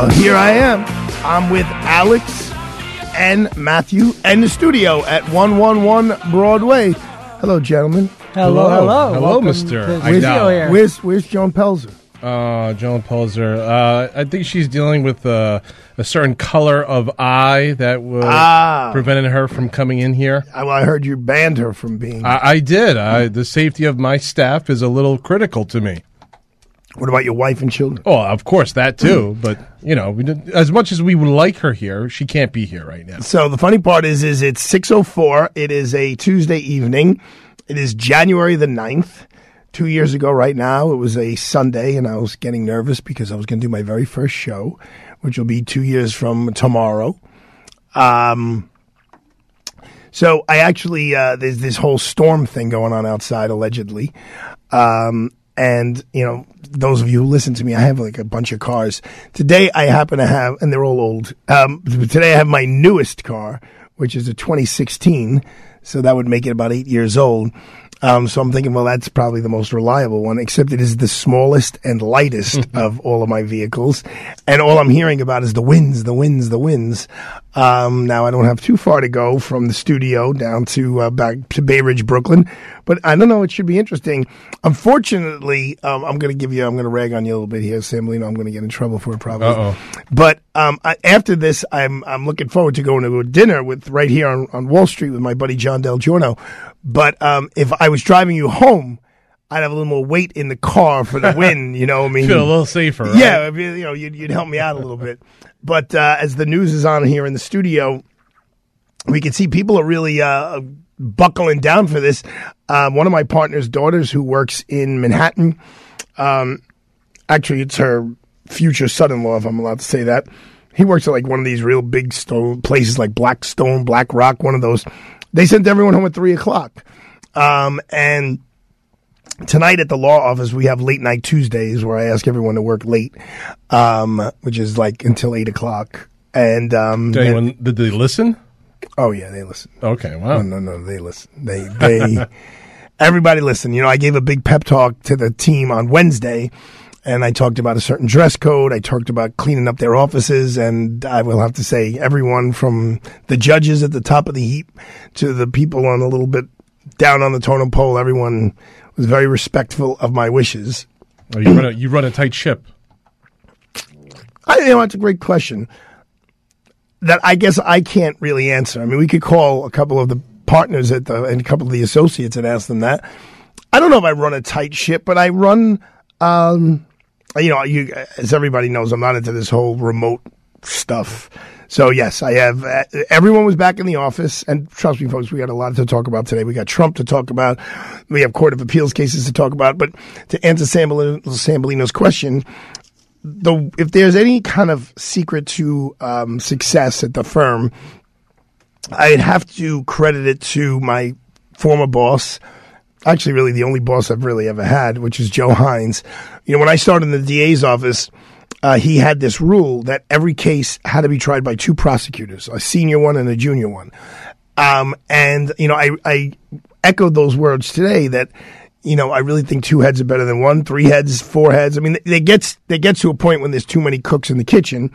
Well, here I am. I'm with Alex and Matthew and the studio at 111 Broadway. Hello, gentlemen. Hello, hello. Hello, Welcome Mr. to I studio know. here. Where's Where's Joan Pelzer? Uh, Joan Pelzer. Uh, I think she's dealing with uh, a certain color of eye that was Ah. preventing her from coming in here. I, well, I heard you banned her from being. I, I did. I, the safety of my staff is a little critical to me. What about your wife and children? Oh, of course that too. but you know, as much as we would like her here, she can't be here right now. So the funny part is, is it's 6.04. It is a Tuesday evening. It is January the 9th. Two years ago right now, it was a Sunday, and I was getting nervous because I was going to do my very first show, which will be two years from tomorrow. Um, so I actually, uh, there's this whole storm thing going on outside, allegedly. Um, and, you know, those of you who listen to me, I have like a bunch of cars. Today I happen to have, and they're all old. Um, today I have my newest car, which is a 2016. So that would make it about eight years old. Um, so I'm thinking, well, that's probably the most reliable one, except it is the smallest and lightest of all of my vehicles. And all I'm hearing about is the winds, the winds, the winds. Um, now I don't have too far to go from the studio down to uh, back to Bay Ridge, Brooklyn, but I don't know. It should be interesting. Unfortunately, um, I'm going to give you, I'm going to rag on you a little bit here, Sam Lino. I'm going to get in trouble for it probably. Uh-oh. But um, I, after this, I'm I'm looking forward to going to a dinner with right here on, on Wall Street with my buddy John Del Giorno. But um, if I was driving you home, I'd have a little more weight in the car for the win. You know, I mean, Feel a little safer. right? yeah, you, you know, you'd, you'd help me out a little bit. But uh, as the news is on here in the studio, we can see people are really uh, buckling down for this. Um, one of my partner's daughters, who works in Manhattan, um, actually, it's her future son-in-law, if I'm allowed to say that. He works at like one of these real big stone places, like Blackstone, Black Rock, one of those. They sent everyone home at three o'clock, um, and tonight at the law office we have late night Tuesdays where I ask everyone to work late, um, which is like until eight o'clock. And um, Did, anyone, did they listen? Oh yeah, they listen. Okay. Wow. No, no, no, they listen. They they everybody listen. You know, I gave a big pep talk to the team on Wednesday. And I talked about a certain dress code. I talked about cleaning up their offices. And I will have to say, everyone from the judges at the top of the heap to the people on a little bit down on the totem pole, everyone was very respectful of my wishes. Oh, you run a you run a tight ship. I you know that's a great question that I guess I can't really answer. I mean, we could call a couple of the partners at the and a couple of the associates and ask them that. I don't know if I run a tight ship, but I run. Um, you know, you as everybody knows, I'm not into this whole remote stuff. So yes, I have. Uh, everyone was back in the office, and trust me, folks, we got a lot to talk about today. We got Trump to talk about. We have Court of Appeals cases to talk about. But to answer Sambolino, Sambolino's question, the if there's any kind of secret to um, success at the firm, I'd have to credit it to my former boss. Actually, really, the only boss I've really ever had, which is Joe Hynes. You know, when I started in the DA's office, uh, he had this rule that every case had to be tried by two prosecutors, a senior one and a junior one. Um, and you know, I, I echoed those words today that you know I really think two heads are better than one, three heads, four heads. I mean, they gets they gets to a point when there's too many cooks in the kitchen.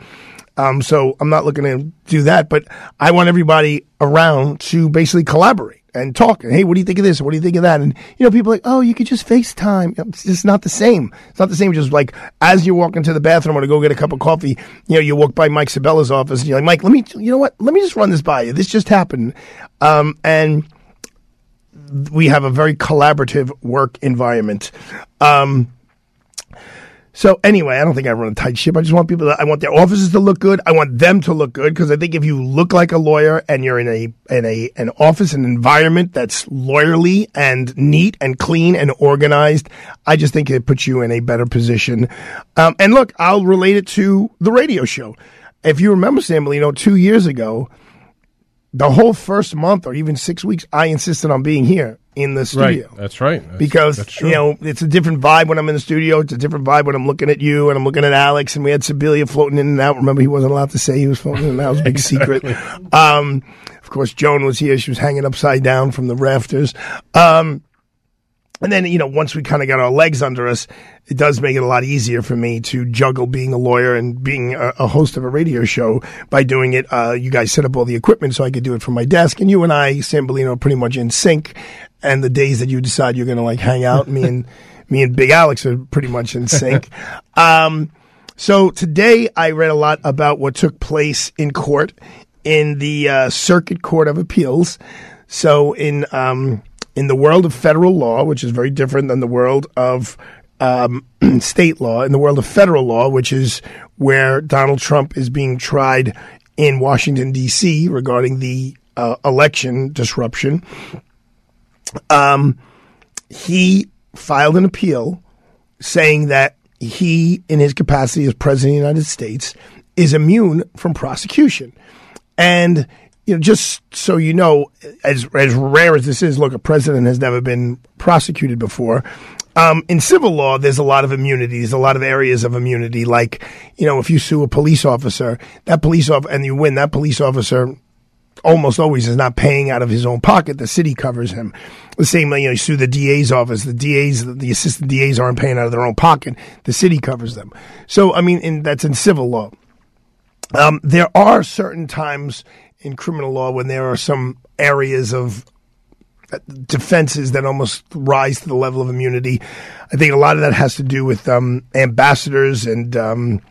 Um, so I'm not looking to do that, but I want everybody around to basically collaborate and talk. And hey, what do you think of this? What do you think of that? And you know, people like, oh, you could just FaceTime. It's not the same. It's not the same. Just like as you're walking to the bathroom or to go get a cup of coffee, you know, you walk by Mike Sabella's office and you're like, Mike, let me, you know what? Let me just run this by you. This just happened. Um, and we have a very collaborative work environment. Um, So anyway, I don't think I run a tight ship. I just want people. To, I want their offices to look good. I want them to look good because I think if you look like a lawyer and you're in a in a an office, an environment that's lawyerly and neat and clean and organized, I just think it puts you in a better position. Um, and look, I'll relate it to the radio show. If you remember, Sam know, two years ago, the whole first month or even six weeks, I insisted on being here in the studio. Right. That's right. That's, because that's you know it's a different vibe when I'm in the studio. It's a different vibe when I'm looking at you and I'm looking at Alex and we had Sibilia floating in and out. Remember, he wasn't allowed to say he was floating in and out. It was a big secret. Um, of course, Joan was here. She was hanging upside down from the rafters. Um, and then, you know, once we kind of got our legs under us, it does make it a lot easier for me to juggle being a lawyer and being a, a host of a radio show by doing it. Uh, you guys set up all the equipment so I could do it from my desk. And you and I, Sam Bellino, are pretty much in sync. And the days that you decide you're going to like hang out, me and, me and Big Alex are pretty much in sync. Um, so today I read a lot about what took place in court in the uh, Circuit Court of Appeals. So in, um, in the world of federal law, which is very different than the world of um, state law, in the world of federal law, which is where Donald Trump is being tried in Washington, D.C. regarding the uh, election disruption, um, he filed an appeal saying that he, in his capacity as president of the United States, is immune from prosecution. And you know, just so you know, as as rare as this is, look, a president has never been prosecuted before. Um, in civil law, there's a lot of immunities, a lot of areas of immunity. Like, you know, if you sue a police officer, that police officer, and you win, that police officer almost always is not paying out of his own pocket. The city covers him. The same, you know, you sue the DA's office. The DA's, the assistant DA's aren't paying out of their own pocket. The city covers them. So, I mean, in, that's in civil law. Um, there are certain times in criminal law when there are some areas of uh, defenses that almost rise to the level of immunity. I think a lot of that has to do with um, ambassadors and um,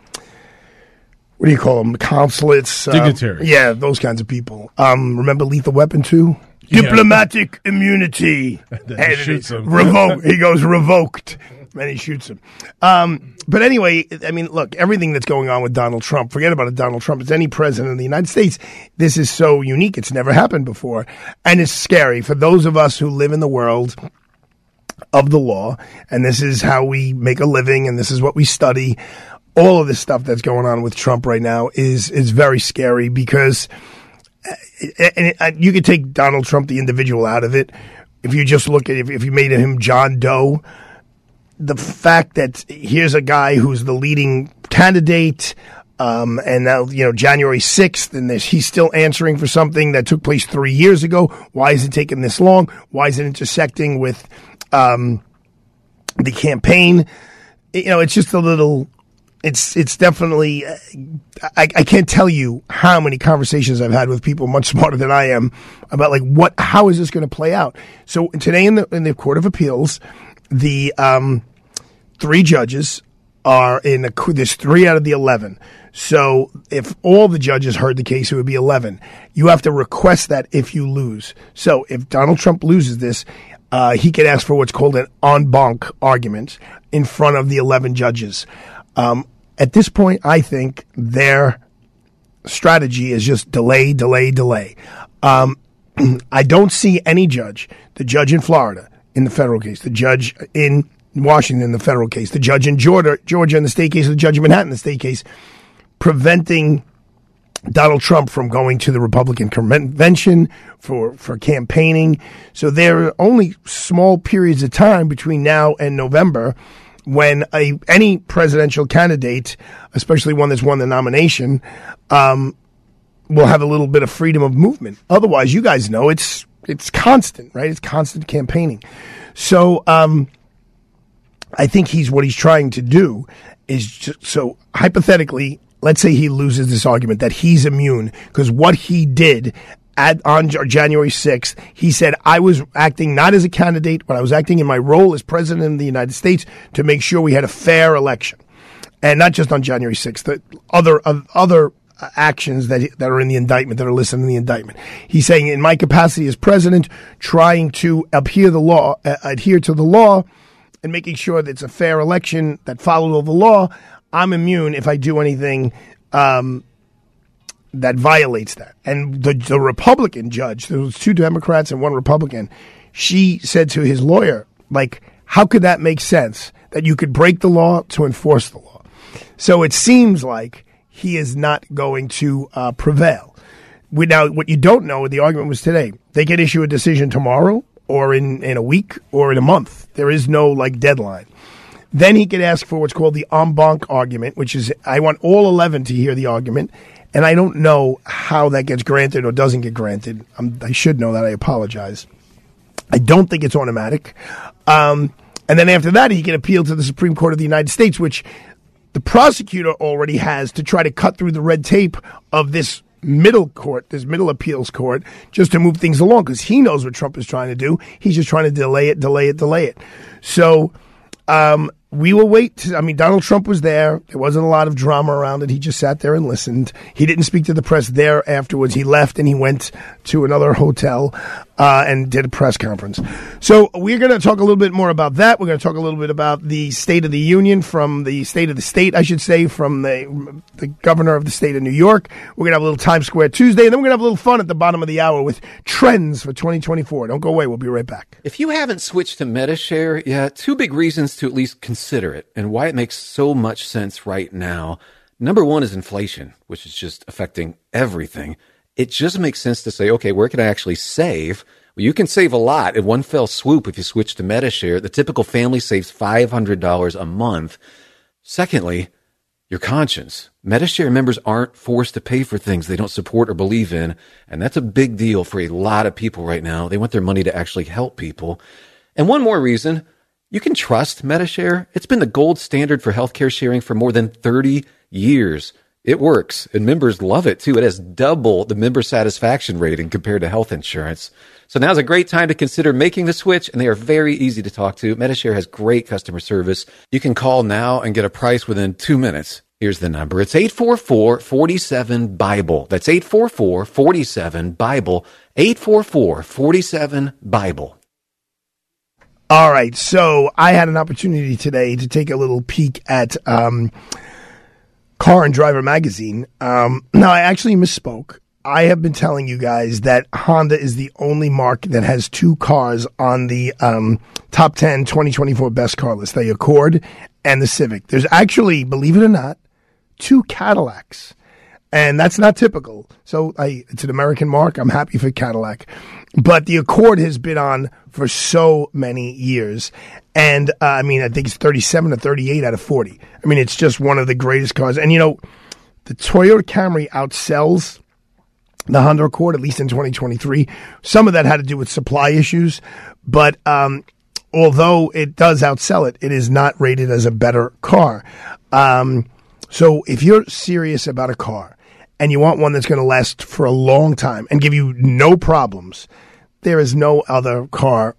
what do you call them? Consulates, uh, dignitaries. yeah, those kinds of people. Um, remember Lethal Weapon two? Yeah. Diplomatic immunity. and he shoots him. Revoked. he goes revoked and he shoots him. Um, but anyway, I mean, look, everything that's going on with Donald Trump, forget about it, Donald Trump. It's any president of the United States. This is so unique. It's never happened before. And it's scary for those of us who live in the world of the law. And this is how we make a living and this is what we study. All of this stuff that's going on with Trump right now is, is very scary because uh, and uh, you could take Donald Trump, the individual, out of it. If you just look at if, if you made him John Doe, the fact that here's a guy who's the leading candidate, um, and now you know January sixth, and he's still answering for something that took place three years ago. Why is it taking this long? Why is it intersecting with um, the campaign? You know, it's just a little. It's it's definitely. I, I can't tell you how many conversations I've had with people much smarter than I am about like what how is this going to play out. So today in the in the Court of Appeals the um, three judges are in a, there's three out of the 11. So if all the judges heard the case, it would be 11. You have to request that if you lose. So if Donald Trump loses this, uh, he can ask for what's called an en banc argument in front of the 11 judges. Um, at this point, I think their strategy is just delay, delay, delay. Um, I don't see any judge, the judge in Florida, in the federal case, the judge in Washington in the federal case, the judge in Georgia, Georgia in the state case, the judge in Manhattan the state case, preventing Donald Trump from going to the Republican convention for, for campaigning. So there are only small periods of time between now and November when a, any presidential candidate, especially one that's won the nomination, um, will have a little bit of freedom of movement. Otherwise, you guys know it's it's constant, right? It's constant campaigning. So um, I think he's what he's trying to do is just, so hypothetically, let's say he loses this argument that he's immune because what he did at, on January 6th, he said, I was acting not as a candidate, but I was acting in my role as president of the United States to make sure we had a fair election. And not just on January 6th, the other, other actions that that are in the indictment that are listed in the indictment. He's saying, in my capacity as president, trying to adhere the law, uh, adhere to the law, and making sure that it's a fair election that followed all the law, I'm immune if I do anything um, that violates that. And the, the Republican judge, there was two Democrats and one Republican, she said to his lawyer, like, how could that make sense that you could break the law to enforce the law? So it seems like he is not going to uh, prevail. We, now, what you don't know, the argument was today, they can issue a decision tomorrow or in, in a week or in a month. There is no like deadline. Then he could ask for what's called the en banc argument, which is I want all 11 to hear the argument. And I don't know how that gets granted or doesn't get granted. I'm, i should know that. I apologize. I don't think it's automatic. Um, and then after that, he can appeal to the Supreme Court of the United States, which the prosecutor already has to try to cut through the red tape of this middle court, this middle appeals court, just to move things along because he knows what Trump is trying to do. He's just trying to delay it, delay it, delay it. So um, we will wait. To, I mean, Donald Trump was there. There wasn't a lot of drama around it. He just sat there and listened. He didn't speak to the press there afterwards. He left and he went to another hotel uh, and did a press conference. So we're going to talk a little bit more about that. We're going to talk a little bit about the State of the Union from the State of the State, I should say, from the the governor of the state of New York. We're going to have a little Times Square Tuesday, and then we're going to have a little fun at the bottom of the hour with trends for 2024. Don't go away. We'll be right back. If you haven't switched to Medi-Share yet, two big reasons to at least consider it and why it makes so much sense right now. Number one is inflation, which is just affecting everything it just makes sense to say, okay, where can I actually save? Well, you can save a lot in one fell swoop if you switch to Medi-Share. The typical family saves $500 a month. Secondly, your conscience. Medi-Share members aren't forced to pay for things they don't support or believe in, and that's a big deal for a lot of people right now. They want their money to actually help people. And one more reason, you can trust Medi-Share. It's been the gold standard for healthcare sharing for more than 30 years. It works, and members love it too. It has double the member satisfaction rating compared to health insurance. So now's a great time to consider making the switch, and they are very easy to talk to. Medi-Share has great customer service. You can call now and get a price within two minutes. Here's the number. It's 844-47-BIBLE. That's 844-47-BIBLE. 844-47-BIBLE. All right. So I had an opportunity today to take a little peek at um, Car and Driver magazine. Um, now, I actually misspoke. I have been telling you guys that Honda is the only mark that has two cars on the um, top 10 2024 best car list the Accord and the Civic. There's actually, believe it or not, two Cadillacs. And that's not typical. So I, it's an American mark. I'm happy for Cadillac. But the Accord has been on for so many years. And uh, I mean, I think it's 37 or 38 out of 40. I mean, it's just one of the greatest cars. And you know, the Toyota Camry outsells the Honda Accord, at least in 2023. Some of that had to do with supply issues, but um, although it does outsell it, it is not rated as a better car. Um, so if you're serious about a car and you want one that's going to last for a long time and give you no problems, there is no other car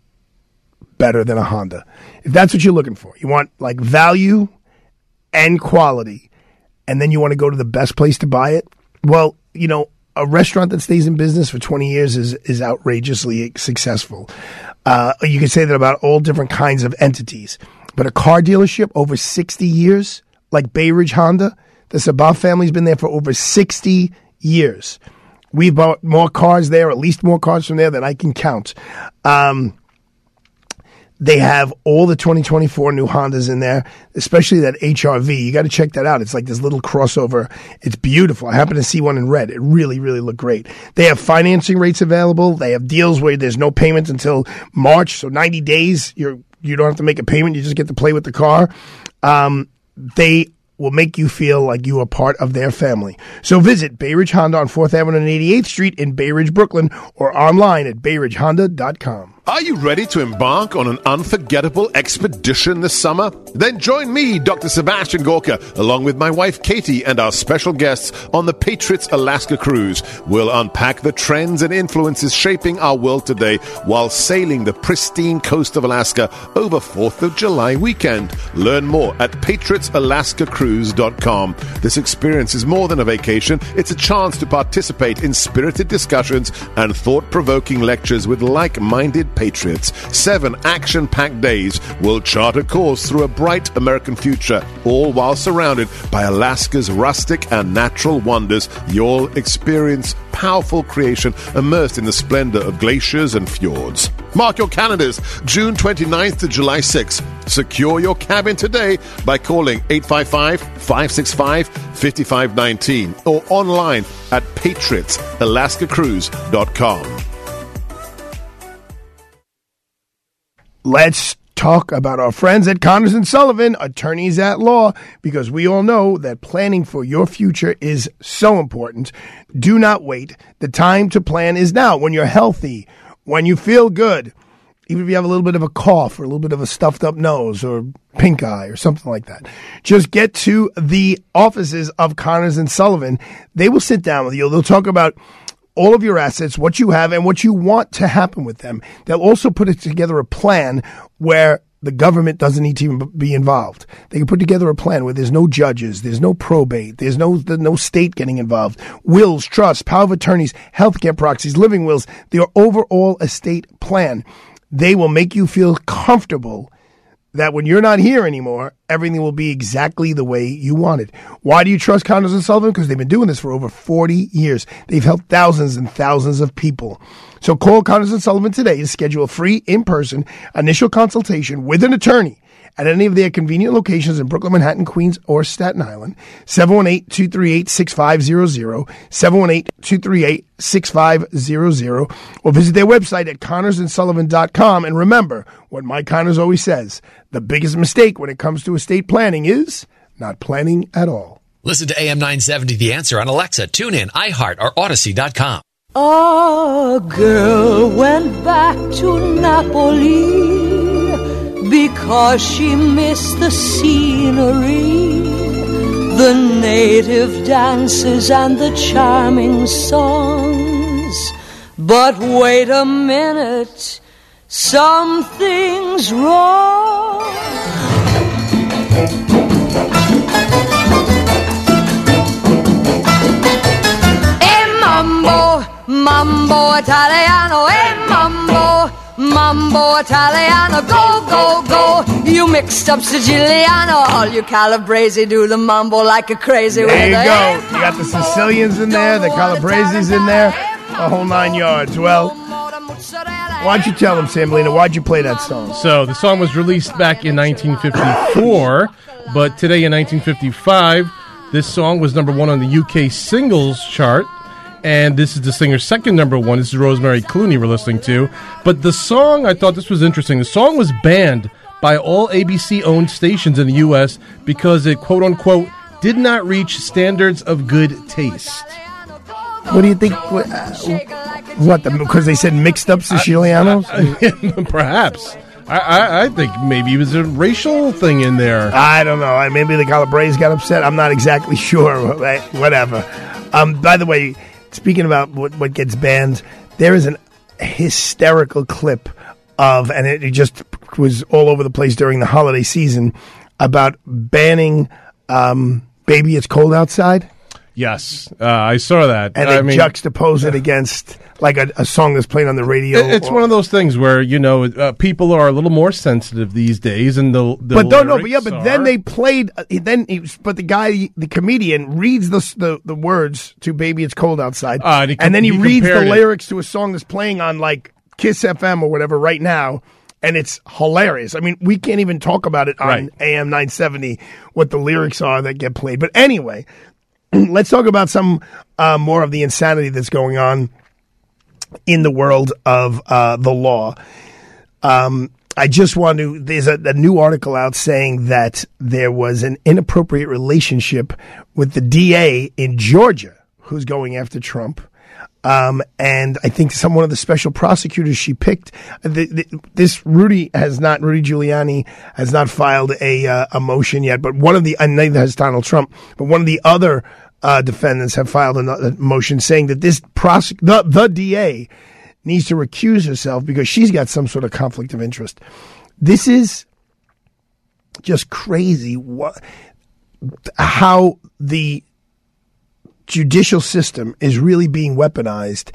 better than a Honda. If that's what you're looking for, you want like value and quality, and then you want to go to the best place to buy it. Well, you know, a restaurant that stays in business for 20 years is is outrageously successful. Uh, you can say that about all different kinds of entities, but a car dealership over 60 years, like Bay Ridge Honda, the Sabah family's been there for over 60 years. We've bought more cars there, at least more cars from there than I can count. Um, they have all the 2024 new Hondas in there, especially that HRV. You got to check that out. It's like this little crossover. It's beautiful. I happen to see one in red. It really, really looked great. They have financing rates available. They have deals where there's no payments until March, so 90 days. You're you don't have to make a payment. You just get to play with the car. Um, they will make you feel like you are part of their family. So visit Bay Ridge Honda on 4th Avenue and 88th Street in Bay Ridge, Brooklyn, or online at bayridgehonda.com. Are you ready to embark on an unforgettable expedition this summer? Then join me, Dr. Sebastian Gorka, along with my wife Katie and our special guests on the Patriots Alaska cruise. We'll unpack the trends and influences shaping our world today while sailing the pristine coast of Alaska over 4th of July weekend. Learn more at patriotsalaskacruise.com. This experience is more than a vacation, it's a chance to participate in spirited discussions and thought provoking lectures with like minded patriots. Seven action packed days will chart a course through a bright American future, all while surrounded by Alaska's rustic and natural wonders. You'll experience powerful creation immersed in the splendor of glaciers and fjords. Mark your calendars, June 29th to July 6th. Secure your cabin today by calling 855 565 5519 or online at patriotsalaskacruise.com. Let's talk about our friends at Connors and Sullivan, attorneys at law, because we all know that planning for your future is so important. Do not wait. The time to plan is now when you're healthy, when you feel good, even if you have a little bit of a cough or a little bit of a stuffed up nose or pink eye or something like that. Just get to the offices of Connors and Sullivan. They will sit down with you. They'll talk about all of your assets, what you have, and what you want to happen with them. They'll also put it together a plan where the government doesn't need to even be involved. They can put together a plan where there's no judges, there's no probate, there's no there's no state getting involved. Wills, trusts, power of attorneys, healthcare proxies, living wills, their overall estate plan. They will make you feel comfortable that when you're not here anymore, everything will be exactly the way you want it. Why do you trust Connors and Sullivan? Because they've been doing this for over 40 years. They've helped thousands and thousands of people. So call Connors and Sullivan today to schedule a free in-person initial consultation with an attorney at any of their convenient locations in Brooklyn, Manhattan, Queens, or Staten Island. 718-238-6500, 718-238-6500, or visit their website at connorsandsullivan.com. And remember what Mike Connors always says, the biggest mistake when it comes to estate planning is not planning at all. Listen to AM 970 The Answer on Alexa, TuneIn, iHeart, or Odyssey.com. A girl went back to Napoli because she missed the scenery, the native dances, and the charming songs. But wait a minute, something's wrong. E mambo, mambo italiano, e mambo, mambo italiano, go, go, go. You mixed up Siciliano, all you Calabrese do the mambo like a crazy There with you a- go. You got the Sicilians in there, the Calabreses in there, the whole nine yards. Well, why'd you tell them, Sambolina? Why'd you play that song? So the song was released back in 1954, but today in 1955, this song was number one on the UK singles chart. And this is the singer's second number one. This is Rosemary Clooney we're listening to. But the song, I thought this was interesting. The song was banned by all ABC owned stations in the US because it, quote unquote, did not reach standards of good taste. What do you think? What, uh, what the, because they said mixed up Sicilianos? Perhaps. I, I, I think maybe it was a racial thing in there. I don't know. I- Maybe the Calabrese got upset. I'm not exactly sure. Whatever. Um, by the way, speaking about what, what gets banned, there is an hysterical clip of, and it, just was all over the place during the holiday season about banning um, "Baby It's Cold Outside," Yes, uh, I saw that. and I they mean, juxtapose it against like a, a song that's played on the radio. it- it's one of those things where you know uh, people are a little more sensitive these days, and the, the but don't know. But yeah, but then they played. Uh, then, he but the guy, the comedian, reads the the, the words to "Baby It's Cold Outside," Ah, and he com- then he, he reads the it. lyrics to a song that's playing on like Kiss FM or whatever right now, and it's hilarious. I mean, we can't even talk about it on Right. AM nine seventy what the lyrics are that get played. But anyway, let's talk about some uh, more of the insanity that's going on in the world of uh, the law. Um, I just want to. There's a, a new article out saying that there was an inappropriate relationship with the DA in Georgia who's going after Trump. Um, and I think some one of the special prosecutors she picked. The, the, this Rudy has not Rudy Giuliani has not filed a uh, a motion yet, but one of the and neither has Donald Trump, but one of the other uh, defendants have filed a, motion saying that this prosec- the the DA needs to recuse herself because she's got some sort of conflict of interest. This is just crazy. What how the judicial system is really being weaponized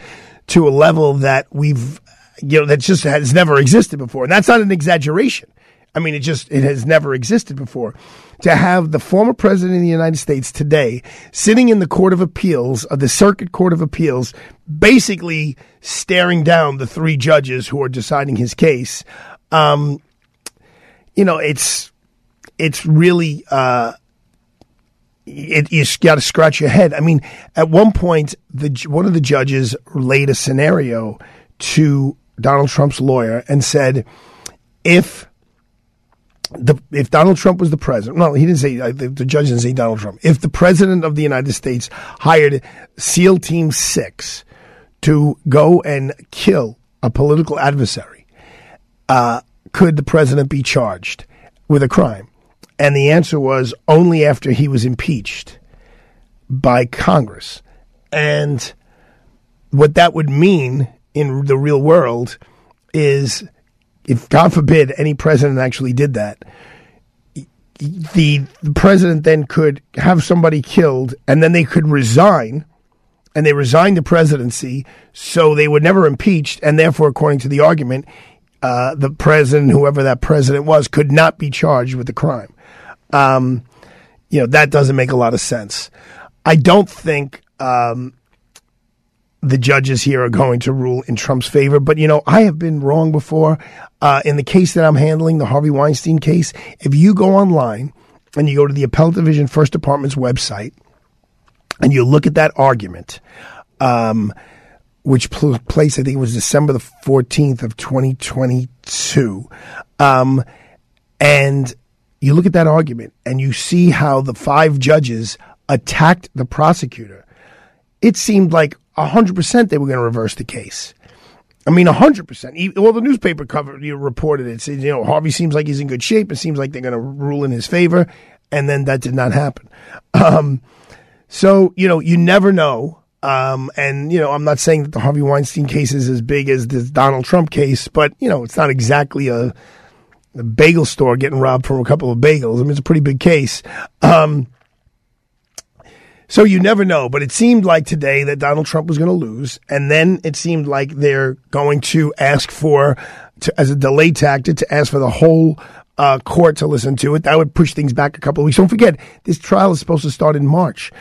to a level that we've you know, that just has never existed before. And that's not an exaggeration. I mean, it just, it has never existed before. To have the former president of the United States today sitting in the Court of Appeals, of the Circuit Court of Appeals, basically staring down the three judges who are deciding his case. Um, you know, it's, it's really, uh, it, you got to scratch your head. I mean, at one point, the one of the judges laid a scenario to Donald Trump's lawyer and said, if the if Donald Trump was the president, no, he didn't say uh, the, the judge didn't say Donald Trump. If the president of the United States hired SEAL Team Six to go and kill a political adversary, uh, could the president be charged with a crime? And the answer was only after he was impeached by Congress. And what that would mean in the real world is if, God forbid, any president actually did that, the, the president then could have somebody killed and then they could resign and they resigned the presidency so they were never impeached and therefore according to the argument uh, the president whoever that president was could not be charged with the crime um, you know, that doesn't make a lot of sense. I don't think um, the judges here are going to rule in Trump's favor, but you know, I have been wrong before. Uh, in the case that I'm handling, the Harvey Weinstein case, if you go online and you go to the Appellate Division First Department's website and you look at that argument, um, which pl- place I think it was December the 14th of 2022, um, and you look at that argument and you see how the five judges attacked the prosecutor. It seemed like 100% they were going to reverse the case. I mean, 100%. Well, the newspaper covered, you reported it. Said, you know, Harvey seems like he's in good shape. It seems like they're going to rule in his favor. And then that did not happen. Um, so, you know, you never know. Um, and, you know, I'm not saying that the Harvey Weinstein case is as big as this Donald Trump case, but, you know, it's not exactly a, the bagel store getting robbed from a couple of bagels. I mean, it's a pretty big case. Um, so you never know, but it seemed like today that Donald Trump was going to lose, and then it seemed like they're going to ask for, to, as a delay tactic, to ask for the whole uh, court to listen to it. That would push things back a couple of weeks. Don't forget, this trial is supposed to start in March,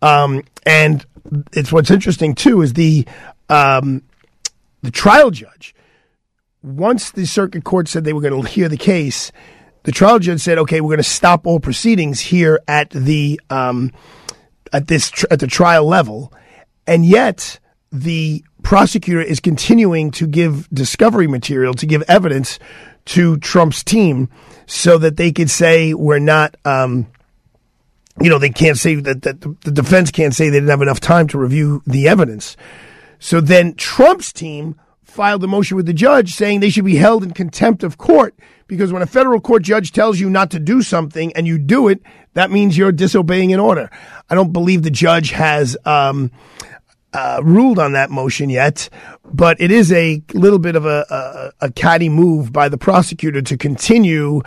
um, and it's what's interesting too is the um, the trial judge once the circuit court said they were going to hear the case, the trial judge said, "Okay, we're going to stop all proceedings here at the um, at this tr- at the trial level," and yet the prosecutor is continuing to give discovery material to give evidence to Trump's team so that they could say we're not. Um, you know, they can't say that, that the defense can't say they didn't have enough time to review the evidence. So then Trump's team filed a motion with the judge saying they should be held in contempt of court because when a federal court judge tells you not to do something and you do it, that means you're disobeying an order. I don't believe the judge has um, uh, ruled on that motion yet, but it is a little bit of a, a, a catty move by the prosecutor to continue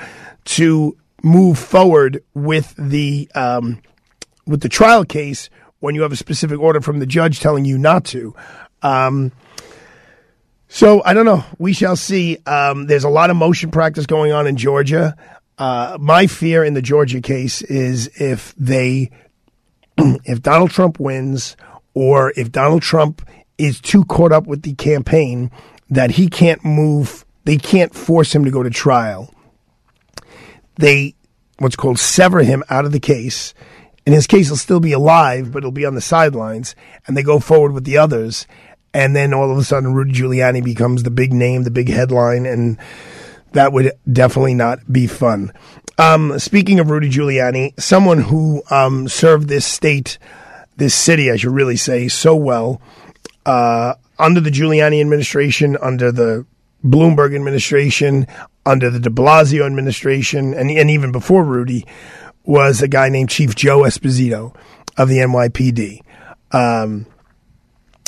to move forward with the um, with the trial case when you have a specific order from the judge telling you not to. Um, so I don't know. We shall see. Um, there's a lot of motion practice going on in Georgia. Uh, my fear in the Georgia case is if they, if Donald Trump wins, or if Donald Trump is too caught up with the campaign that he can't move, they can't force him to go to trial. They, what's called sever him out of the case. And his case, he'll still be alive, but it'll be on the sidelines, and they go forward with the others and then all of a sudden Rudy Giuliani becomes the big name, the big headline, and that would definitely not be fun. Um, speaking of Rudy Giuliani, someone who um, served this state, this city, I should really say, so well uh, under the Giuliani administration, under the Bloomberg administration, under the De Blasio administration, and, and even before Rudy, was a guy named Chief Joe Esposito of the NYPD. Um,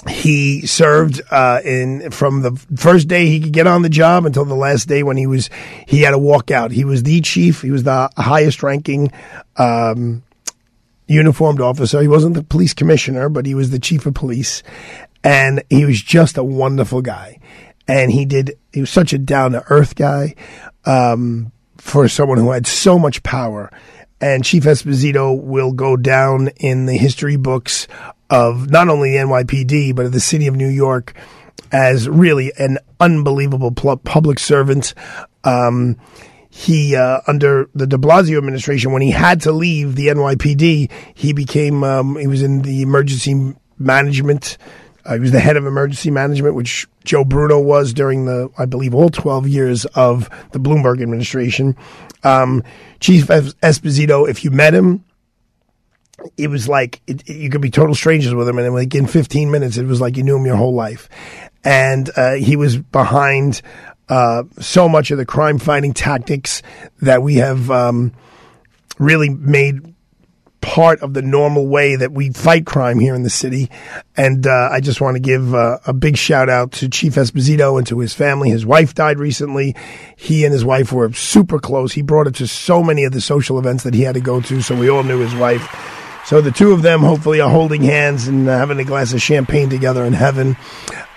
he served uh, in from the first day he could get on the job until the last day when he was he had to walk out. He was the chief. He was the highest ranking um, uniformed officer. He wasn't the police commissioner, but he was the chief of police, and he was just a wonderful guy. and he did. He was such a down to earth guy um, for someone who had so much power. And Chief Esposito will go down in the history books of not only the NYPD but of the city of New York as really an unbelievable pl- public servant. Um, he uh, under the De Blasio administration when he had to leave the NYPD, he became um, he was in the emergency management. Uh, he was the head of emergency management, which Joe Bruno was during the, I believe, all 12 years of the Bloomberg administration. Um, Chief Esposito, if you met him, it was like it, you could be total strangers with him, and like in 15 minutes, it was like you knew him your whole life. And uh, he was behind uh, so much of the crime fighting tactics that we have um, really made part of the normal way that we fight crime here in the city. And uh, I just want to give uh, a big shout out to Chief Esposito and to his family. His wife died recently. He and his wife were super close. He brought it to so many of the social events that he had to go to, so we all knew his wife. So the two of them hopefully are holding hands and uh, having a glass of champagne together in heaven.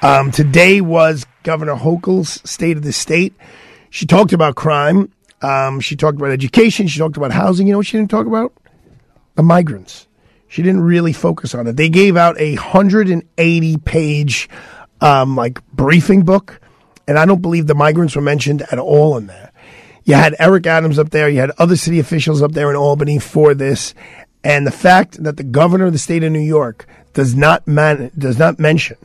Um, today was Governor Hochul's State of the State. She talked about crime. Um, she talked about education. She talked about housing. You know what she didn't talk about? The migrants. She didn't really focus on it. They gave out a 180 page um, like briefing book, and I don't believe the migrants were mentioned at all in there. You had Eric Adams up there. You had other city officials up there in Albany for this, and the fact that the governor of the state of New York does not man does not mention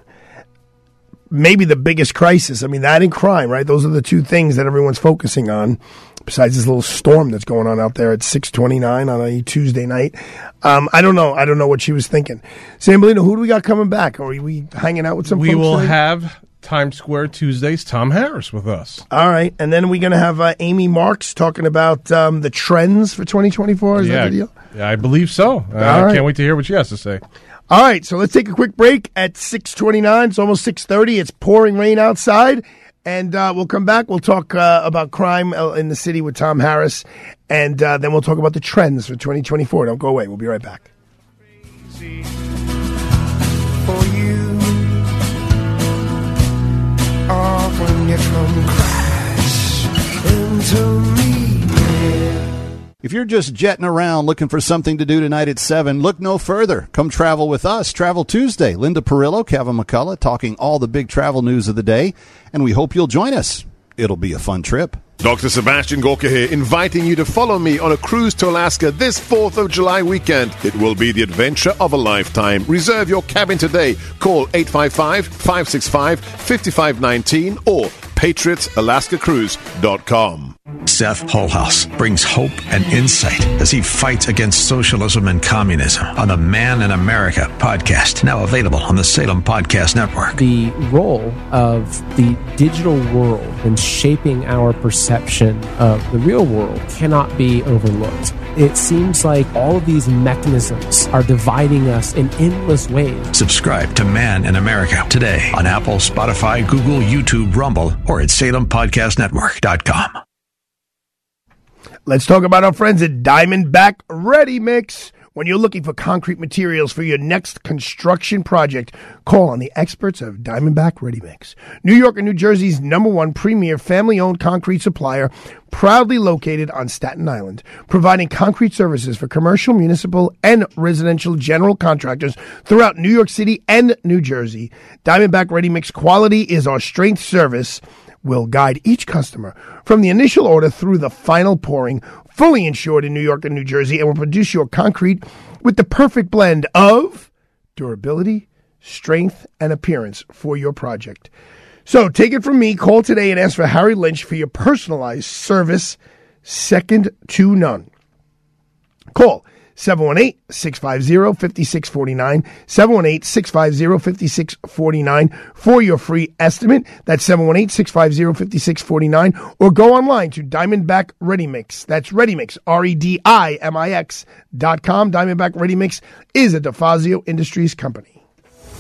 maybe the biggest crisis. I mean, that and crime, right? Those are the two things that everyone's focusing on. Besides this little storm that's going on out there at six twenty nine on a Tuesday night, um, I don't know. I don't know what she was thinking. Sam Bellino, who do we got coming back? Are we hanging out with some? People? We will today? have Times Square Tuesdays. Tom Harris with us. All right, and then we're going to have uh, Amy Marks talking about um, the trends for twenty twenty four. Is yeah, that the deal? yeah, I believe so. Uh, All right. I can't wait to hear what she has to say. All right, so let's take a quick break at 6:29. It's almost 6:30. It's pouring rain outside, and uh, we'll come back. We'll talk uh, about crime uh, in the city with Tom Harris, and uh, then we'll talk about the trends for 2024. Don't go away. We'll be right back. into me. If you're just jetting around looking for something to do tonight at 7, look no further. Come travel with us. Travel Tuesday. Linda Perillo, Kevin McCullough, talking all the big travel news of the day, and we hope you'll join us. It'll be a fun trip. Dr. Sebastian Gorka here, inviting you to follow me on a cruise to Alaska this 4th of July weekend. It will be the adventure of a lifetime. Reserve your cabin today. Call 855 565 5519 or patriotsalaskacruise.com. Seth Holehouse brings hope and insight as he fights against socialism and communism on the Man in America podcast, now available on the Salem Podcast Network. the role of the digital world in shaping our perception of the real world cannot be overlooked. It seems like all of these mechanisms are dividing us in endless ways. Subscribe to Man in America today on Apple, Spotify, Google, YouTube, Rumble, or at SalemPodcastNetwork.com. Let's talk about our friends at Diamondback Ready Mix. When you're looking for concrete materials for your next construction project, call on the experts of Diamondback Ready Mix. New York and New Jersey's number one premier family owned concrete supplier, proudly located on Staten Island, providing concrete services for commercial, municipal, and residential general contractors throughout New York City and New Jersey. Diamondback Ready Mix quality is our strength service will guide each customer from the initial order through the final pouring, fully insured in New York and New Jersey, and will produce your concrete with the perfect blend of durability, strength, and appearance for your project. So take it from me. Call today and ask for Harry Lynch for your personalized service, second to none. Call 718-650-5649, 718-650-5649 for your free estimate. That's 718-650-5649 or go online to Diamondback Ready Mix. That's Ready Mix, R-E-D-I-M-I-X dot com. Diamondback Ready Mix is a DeFazio Industries company.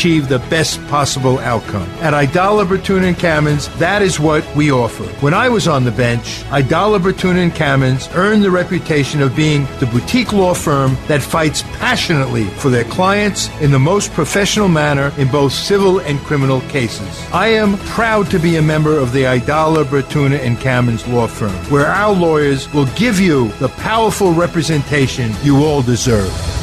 the best possible outcome. At Aidala, Bertuna, and Kamins, that is what we offer. When I was on the bench, Aidala, Bertuna, and Kamins earned the reputation of being the boutique law firm that fights passionately for their clients in the most professional manner in both civil and criminal cases. I am proud to be a member of the Aidala, Bertuna, and Kamins law firm, where our lawyers will give you the powerful representation you all deserve.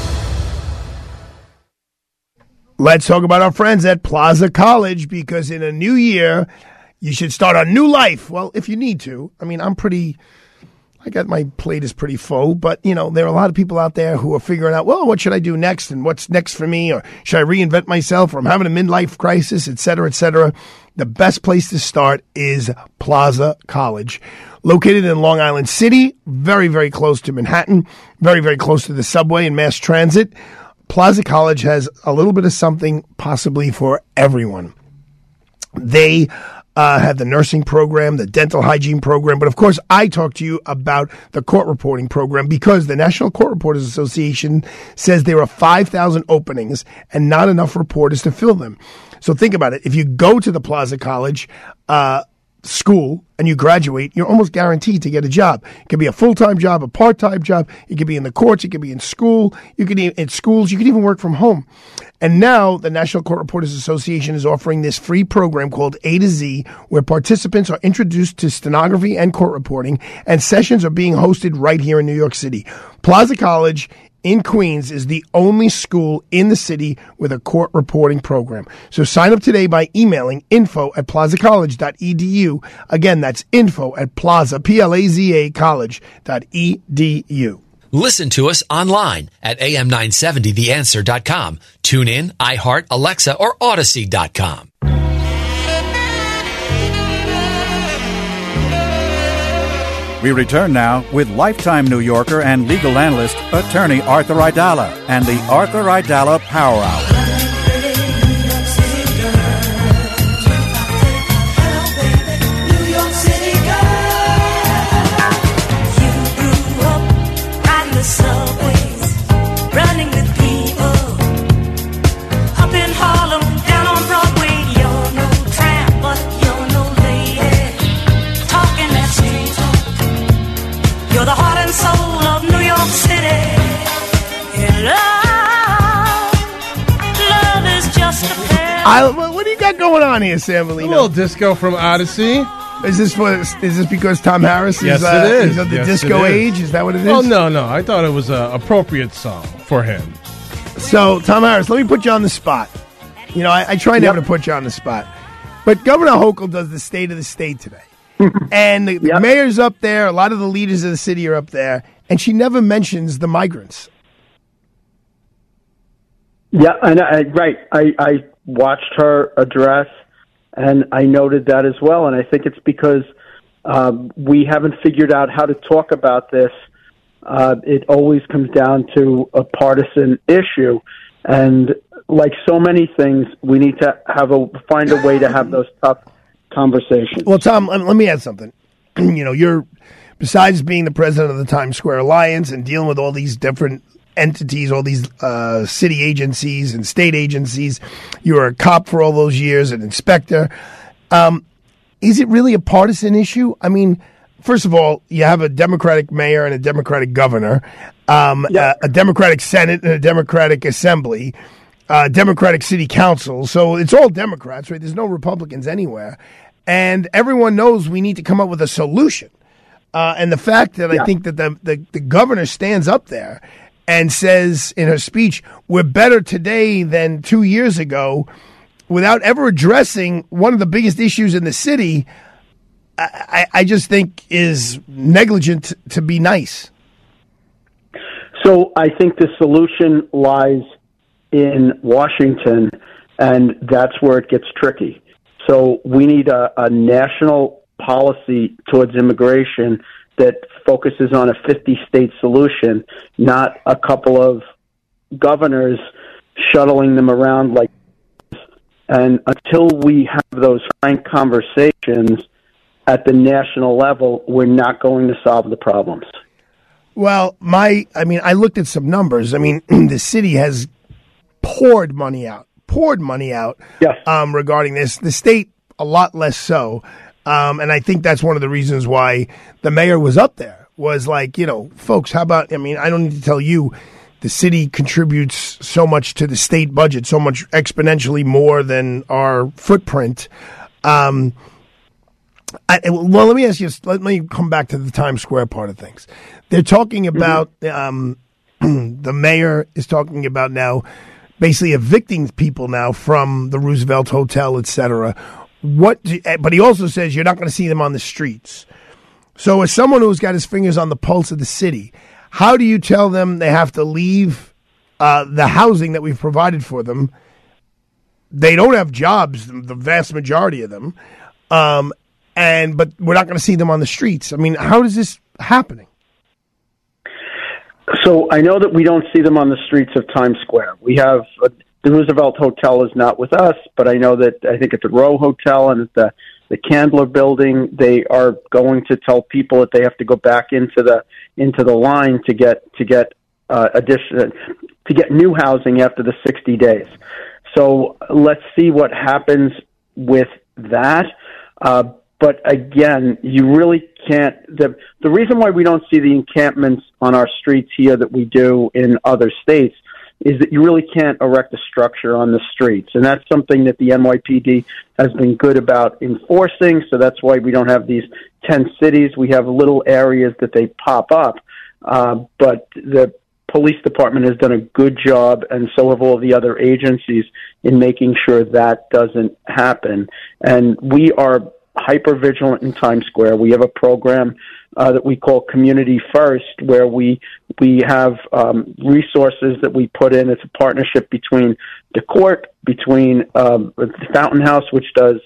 Let's talk about our friends at Plaza College because in a new year, you should start a new life. Well, if you need to. I mean, I'm pretty. I got my plate is pretty full, but you know, there are a lot of people out there who are figuring out, well, what should I do next and what's next for me? Or should I reinvent myself or I'm having a midlife crisis, et cetera, et cetera. The best place to start is Plaza College. Located in Long Island City, very, very close to Manhattan, very, very close to the subway and mass transit. Plaza College has a little bit of something possibly for everyone. They uh, have the nursing program, the dental hygiene program, but of course, I talk to you about the court reporting program because the National Court Reporters Association says there are 5,000 openings and not enough reporters to fill them. So think about it. If you go to the Plaza College, uh, school and you graduate, you're almost guaranteed to get a job. It could be a full time job, a part time job. It could be in the courts. It could be in school. You could e- in schools. You could even work from home. And now the National Court Reporters Association is offering this free program called A to Z, where participants are introduced to stenography and court reporting, and sessions are being hosted right here in New York City. Plaza College in Queens is the only school in the city with a court reporting program. So sign up today by emailing info at plazacollege.edu. Again, that's info at plaza, P-L-A-Z-A college.edu. Listen to us online at am970theanswer.com. Tune in, iHeart, Alexa, or Odyssey.com. We return now with lifetime New Yorker and legal analyst, attorney Arthur Aidala, and the Arthur Aidala Power Hour. I, what what do you got going on here, Sam A little disco from Odyssey. Is this for, is this because Tom Harris is, Yes, uh, it is. of the Yes, disco it is. age? Is that what it is? Oh no, no. I thought it was an appropriate song for him. So, Tom Harris, let me put you on the spot. You know, I, I try never to put you on the spot. But Governor Hochul does the state of the state today. and the, the mayor's up there, a lot of the leaders of the city are up there, and she never mentions the migrants. Yeah, and I, right. I, I watched her address, and I noted that as well. And I think it's because um, we haven't figured out how to talk about this. Uh, it always comes down to a partisan issue, and like so many things, we need to have a find a way to have those tough conversations. Well, Tom, let, let me add something. you know, you're besides being the president of the Times Square Alliance and dealing with all these different entities, all these uh, city agencies and state agencies, you were a cop for all those years, an inspector. Um, is it really a partisan issue? I mean, first of all, you have a Democratic mayor and a Democratic governor, um, a, a Democratic Senate and a Democratic Assembly, uh, Democratic City Council. So it's all Democrats, right? There's no Republicans anywhere. And everyone knows we need to come up with a solution. Uh, and the fact that I think that the, the, the governor stands up there and says in her speech, we're better today than two years ago, without ever addressing one of the biggest issues in the city, I, I just think is negligent to be nice. So I think the solution lies in Washington and that's where it gets tricky. So we need a, a national policy towards immigration that focuses on a 50 state solution, not a couple of governors shuttling them around like. And until we have those frank conversations at the national level, we're not going to solve the problems. Well, my, I mean, I looked at some numbers. I mean, the city has poured money out, poured money out yes. um, regarding this. The state, a lot less so. Um, and I think that's one of the reasons why the mayor was up there was like, you know, folks, how about, I mean, I don't need to tell you, the city contributes so much to the state budget, so much exponentially more than our footprint. Um, I, well, let me ask you. Let me come back to the Times Square part of things. They're talking about um, the mayor is talking about now, basically evicting people now from the Roosevelt Hotel, etc. What? eh, But he also says you're not going to see them on the streets. So, as someone who's got his fingers on the pulse of the city, how do you tell them they have to leave uh, the housing that we've provided for them? They don't have jobs, the vast majority of them, um, and but we're not going to see them on the streets. I mean, how is this happening? So I know that we don't see them on the streets of Times Square. We have the Roosevelt Hotel is not with us, but I know that I think at the Row Hotel and at the the Candler Building, they are going to tell people that they have to go back into the into the line to get to get uh, addition to get new housing after the 60 days. So let's see what happens with that. Uh, but again, you really can't. The the reason why we don't see the encampments on our streets here that we do in other states is that you really can't erect a structure on the streets, and that's something that the NYPD has been good about enforcing. So that's why we don't have these tent cities. We have little areas that they pop up, uh, but the police department has done a good job, and so have all the other agencies in making sure that doesn't happen. And we are hyper vigilant in Times Square. We have a program uh, that we call Community First, where we we have um, resources that we put in. It's a partnership between the court, between um, the Fountain House, which does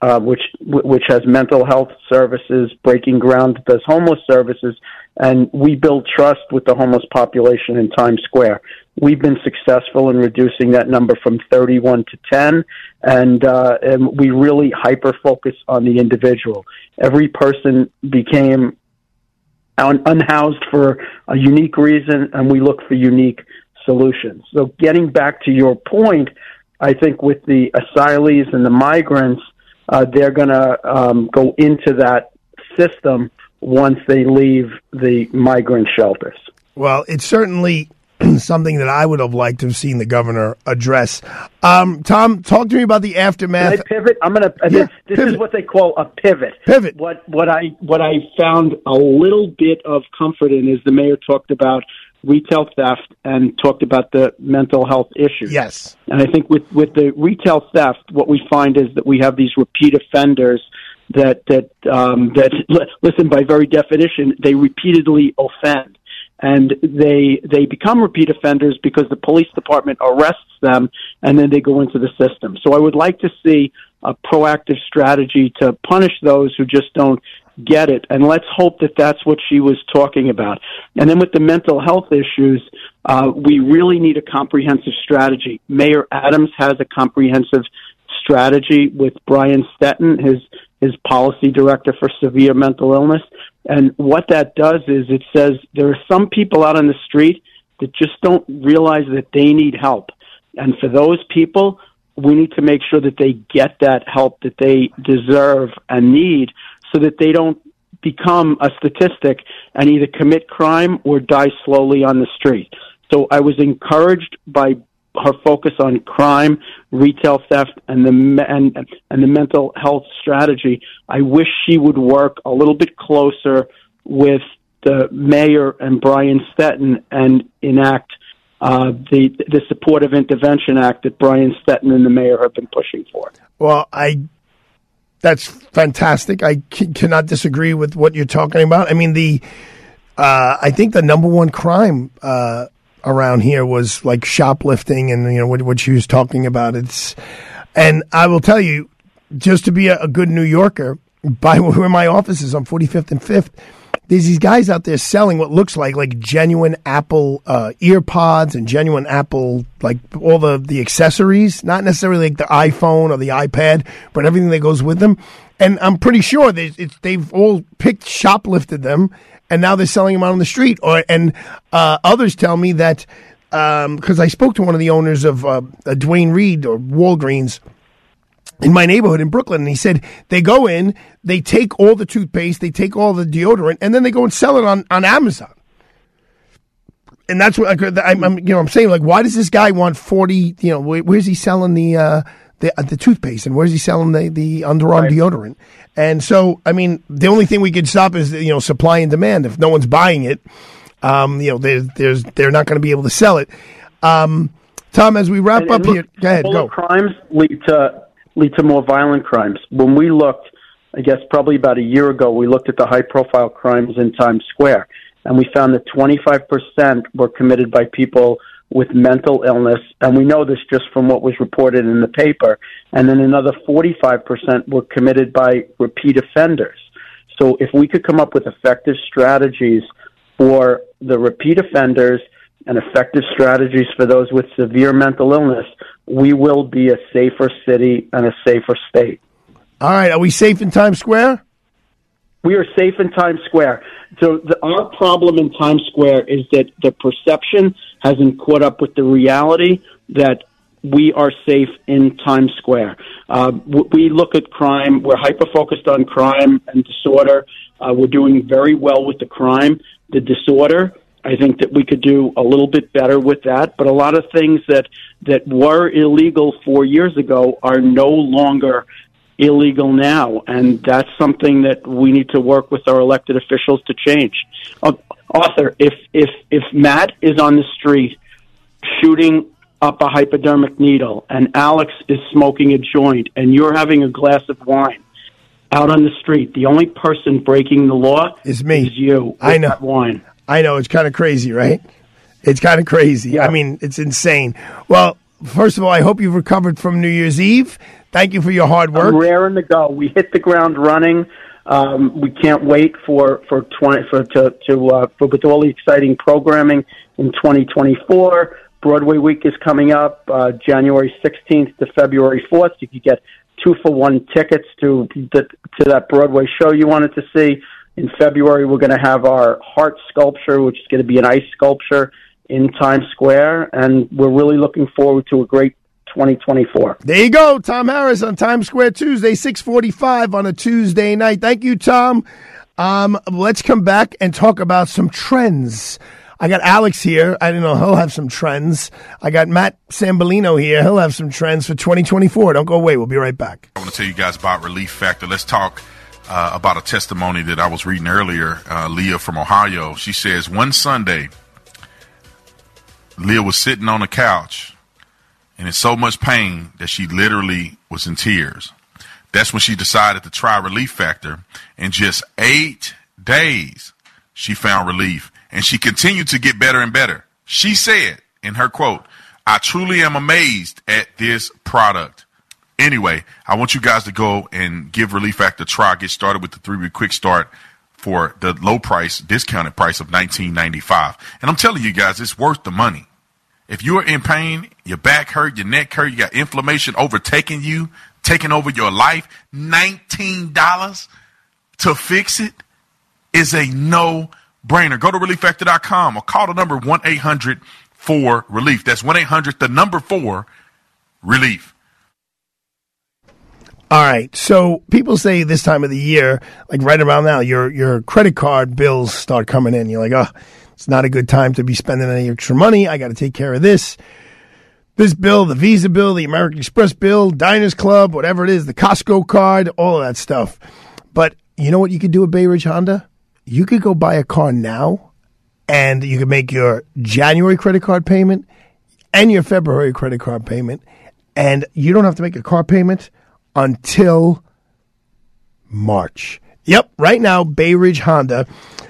uh, which which has mental health services, Breaking Ground does homeless services, and we build trust with the homeless population in Times Square. We've been successful in reducing that number from 31 to 10, and, uh, and we really hyper focus on the individual. Every person became un- unhoused for a unique reason, and we look for unique solutions. So, getting back to your point, I think with the asylees and the migrants, uh, they're going to um, go into that system once they leave the migrant shelters. Well, it certainly something that I would have liked to have seen the governor address. Um, Tom, talk to me about the aftermath. Can I pivot? I'm going to. Yeah, this this is what they call a pivot. Pivot. What what I what I found a little bit of comfort in is the mayor talked about retail theft and talked about the mental health issues. Yes. And I think with with the retail theft, what we find is that we have these repeat offenders that that um, that listen by very definition they repeatedly offend and they they become repeat offenders because the police department arrests them and then they go into the system. So I would like to see a proactive strategy to punish those who just don't get it and let's hope that that's what she was talking about. And then with the mental health issues, uh, we really need a comprehensive strategy. Mayor Adams has a comprehensive strategy with Brian Stettin, his his policy director for severe mental illness. And what that does is it says there are some people out on the street that just don't realize that they need help. And for those people, we need to make sure that they get that help that they deserve and need so that they don't become a statistic and either commit crime or die slowly on the street. So I was encouraged by her focus on crime, retail theft, and the and and the mental health strategy. I wish she would work a little bit closer with the mayor and Brian Stettin and enact uh, the the Supportive Intervention Act that Brian Stettin and the mayor have been pushing for. Well, I that's fantastic. I c- cannot disagree with what you're talking about. I mean, the uh, I think the number one crime uh, around here was like shoplifting and you know what what she was talking about. It's and I will tell you, just to be a, a good New Yorker, by where my office is on 45th and 5th, there's these guys out there selling what looks like like genuine Apple uh, ear pods and genuine Apple like all the the accessories, not necessarily like the iPhone or the iPad, but everything that goes with them. And I'm pretty sure they, they've all picked shoplifted them, and now they're selling them out on the street. Or and uh, others tell me that because I spoke to one of the owners of uh, uh, Duane Reade or Walgreens in my neighborhood in Brooklyn, and he said they go in, they take all the toothpaste, they take all the deodorant, and then they go and sell it on, on Amazon. And that's what I, I'm, I'm, you know, I'm saying like, why does this guy want forty? You know, where, where's he selling the uh, the uh, the toothpaste, and where's he selling the the underarm deodorant? And so, I mean, the only thing we could stop is you know supply and demand. If no one's buying it, um, you know, there's there's they're not going to be able to sell it. Um, Tom, as we wrap And- up and look, here, go ahead, go. crimes lead to lead to more violent crimes. When we looked, I guess probably about a year ago, we looked at the high profile crimes in Times Square, and we found that 25% were committed by people with mental illness, and we know this just from what was reported in the paper. And then another 45% were committed by repeat offenders. So if we could come up with effective strategies for the repeat offenders and effective strategies for those with severe mental illness, we will be a safer city and a safer state. All right, are we safe in Times Square? We are safe in Times Square. So the, our problem in Times Square is that the perception hasn't caught up with the reality that we are safe in Times Square. Uh, we look at crime. We're hyper focused on crime and disorder. Uh, we're doing very well with the crime. The disorder, I think that we could do a little bit better with that. But a lot of things that that were illegal four years ago are no longer illegal now, and that's something that we need to work with our elected officials to change. Uh, Arthur, if if if Matt is on the street shooting up a hypodermic needle, and Alex is smoking a joint, and you're having a glass of wine out on the street, the only person breaking the law is me. Is you? I know. wine. I know it's kind of crazy, right? It's kind of crazy. I mean, it's insane. Well, first of all, I hope you've recovered from New Year's Eve. Thank you for your hard work. I'm raring to go. We hit the ground running. Um, we can't wait for for twenty for to to uh, for with all the exciting programming in 2024. Broadway Week is coming up uh, January 16th to February 4th. You could get two for one tickets to the, to that Broadway show you wanted to see. In February, we're going to have our heart sculpture, which is going to be an ice sculpture in Times Square, and we're really looking forward to a great 2024. There you go, Tom Harris on Times Square Tuesday, six forty-five on a Tuesday night. Thank you, Tom. Um, let's come back and talk about some trends. I got Alex here. I don't know. He'll have some trends. I got Matt Sambolino here. He'll have some trends for 2024. Don't go away. We'll be right back. I want to tell you guys about Relief Factor. Let's talk uh, about a testimony that I was reading earlier. Uh, Leah from Ohio. She says one Sunday, Leah was sitting on a couch and in so much pain that she literally was in tears. That's when she decided to try Relief Factor. In just eight days, she found relief and she continued to get better and better. She said in her quote, I truly am amazed at this product. Anyway, I want you guys to go and give Relief Factor a try. Get started with the three week quick start for the low price, discounted price of $19.95. And I'm telling you guys, it's worth the money. If you're in pain, your back hurt, your neck hurt, you got inflammation overtaking you, taking over your life, $19 to fix it is a no brainer. Go to relieffactor.com or call the number 1 800 4 relief. That's 1 800 the number 4 relief. All right. So people say this time of the year, like right around now, your your credit card bills start coming in. You're like, oh, it's not a good time to be spending any extra money. I got to take care of this. This bill, the Visa bill, the American Express bill, Diners Club, whatever it is, the Costco card, all of that stuff. But you know what you could do at Bay Ridge Honda? You could go buy a car now and you could make your January credit card payment and your February credit card payment. And you don't have to make a car payment until March. Yep, right now, Bay Ridge Honda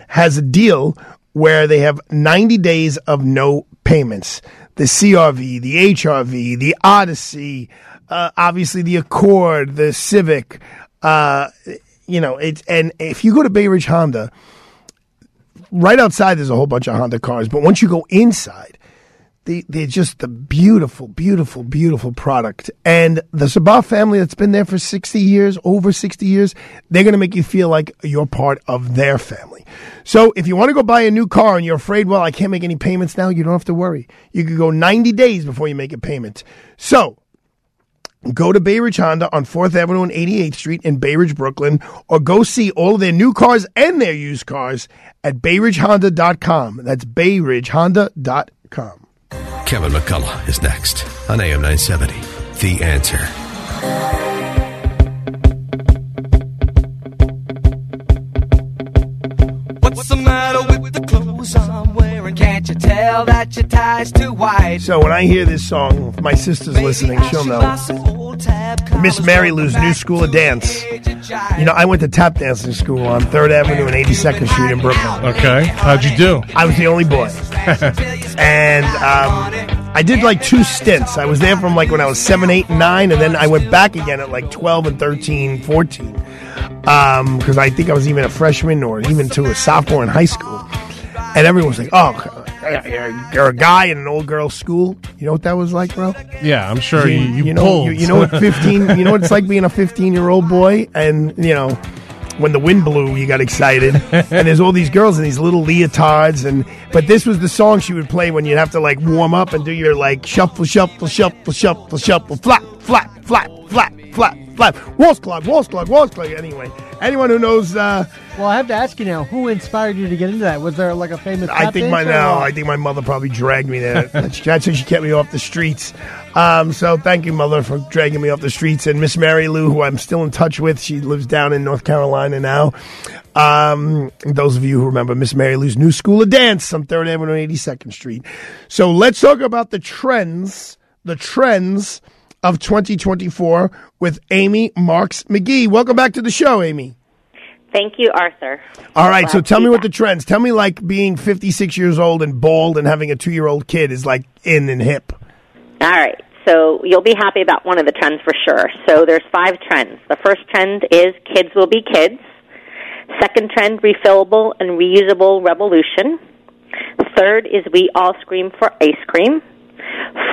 has a deal where they have 90 days of no payments. The CRV, the HRV, the Odyssey, uh, obviously the Accord, the Civic. Uh, you know, it's and if you go to Bay Ridge Honda, right outside there's a whole bunch of Honda cars, but once you go inside, they, they're just the beautiful, beautiful, beautiful product. And the Sabah family that's been there for 60 years, over 60 years, they're going to make you feel like you're part of their family. So if you want to go buy a new car and you're afraid, well, I can't make any payments now, you don't have to worry. You could go 90 days before you make a payment. So Go to Bay Ridge Honda on 4th Avenue and 88th Street in Bay Ridge, Brooklyn, or go see all of their new cars and their used cars at BayRidgeHonda.com. That's BayRidgeHonda.com. Kevin McCullough is next on AM 970. The answer. What's the matter with the clothes I'm wearing? Can't you tell that your tie's too wide? So when I hear this song, if my sister's listening, she'll know. Miss Mary Lou's New School of Dance. You know, I went to tap dancing school on 3rd Avenue and 82nd Street in Brooklyn. Okay. How'd you do? I was the only boy. and um, I did like two stints. I was there from like when I was 7, 8, and 9, and then I went back again at like 12 and 13, 14. Because I think I was even a freshman or even to a sophomore in high school. And everyone was like, oh, you're a guy in an old girl's school. You know what that was like, bro? Yeah, I'm sure you, you, know, pulled. You, you know what 15, you know what it's like being a 15 year old boy and, you know, when the wind blew, you got excited. and there's all these girls in these little leotards and but this was the song she would play when you'd have to like warm up and do your like shuffle, shuffle, shuffle, shuffle, shuffle, flap, flap, flap, flap, flap, flap. Waltz clock, waltz clock, waltz clock. Anyway, anyone who knows uh Well, I have to ask you now, who inspired you to get into that? Was there like a famous? I think my dancer no, I think my mother probably dragged me there. That's that's how she kept me off the streets. Um, so thank you, mother, for dragging me off the streets. And Miss Mary Lou, who I'm still in touch with, she lives down in North Carolina now. Um, those of you who remember Miss Mary Lou's new school of dance on Third Avenue and 82nd Street. So let's talk about the trends, the trends of 2024 with Amy Marks McGee. Welcome back to the show, Amy. Thank you, Arthur. All right, so tell me what the trends. Tell me like being 56 years old and bald and having a 2-year-old kid is like in and hip. All right. So you'll be happy about one of the trends for sure. So there's five trends. The first trend is kids will be kids. Second trend, refillable and reusable revolution. Third is we all scream for ice cream.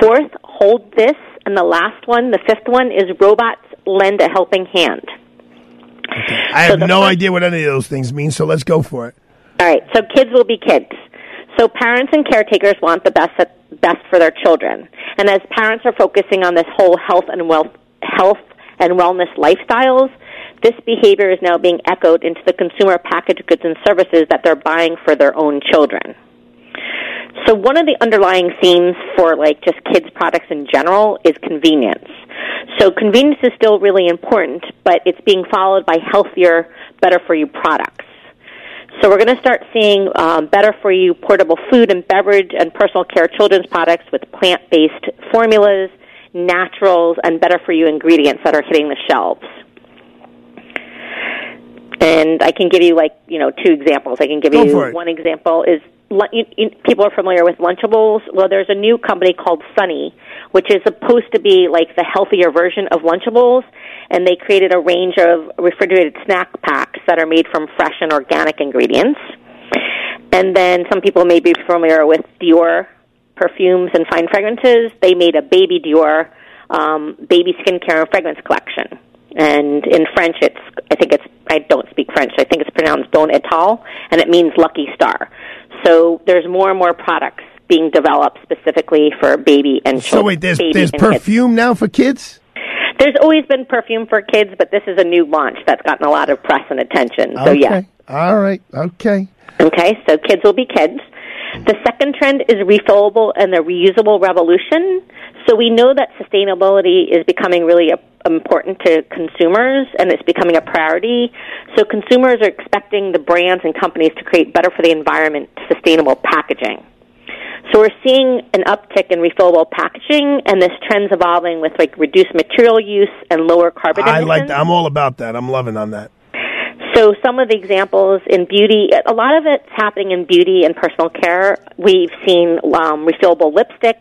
Fourth, hold this. And the last one, the fifth one, is robots lend a helping hand. I have no idea what any of those things mean, so let's go for it. All right, so kids will be kids. So parents and caretakers want the best best for their children. And as parents are focusing on this whole health and wealth health and wellness lifestyles, this behavior is now being echoed into the consumer packaged goods and services that they're buying for their own children. So one of the underlying themes for like just kids products in general is convenience. So convenience is still really important, but it's being followed by healthier, better for you products. So we're going to start seeing um, better for you portable food and beverage and personal care children's products with plant-based formulas, naturals, and better for you ingredients that are hitting the shelves. And I can give you like you know two examples. I can give Go you one example is lu- you, you, people are familiar with Lunchables. Well, there's a new company called Sunny, which is supposed to be like the healthier version of Lunchables, and they created a range of refrigerated snack packs that are made from fresh and organic ingredients. And then some people may be familiar with Dior perfumes and fine fragrances. They made a baby Dior um, baby skincare and fragrance collection. And in French, it's I think it's I don't speak French. I think it's pronounced Bonne Étoile, and it means lucky star. So there's more and more products being developed specifically for baby and children. So wait, there's there's and kids. perfume now for kids? There's always been perfume for kids, but this is a new launch that's gotten a lot of press and attention. So okay. yes. All right. Okay. Okay, so kids will be kids. The second trend is refillable and the reusable revolution. So we know that sustainability is becoming really a, important to consumers and it's becoming a priority. So consumers are expecting the brands and companies to create better for the environment sustainable packaging. So we're seeing an uptick in refillable packaging and this trend's evolving with like reduced material use and lower carbon I emissions. like that. I'm all about that. I'm loving on that. So some of the examples in beauty, a lot of it's happening in beauty and personal care. We've seen um, refillable lipstick.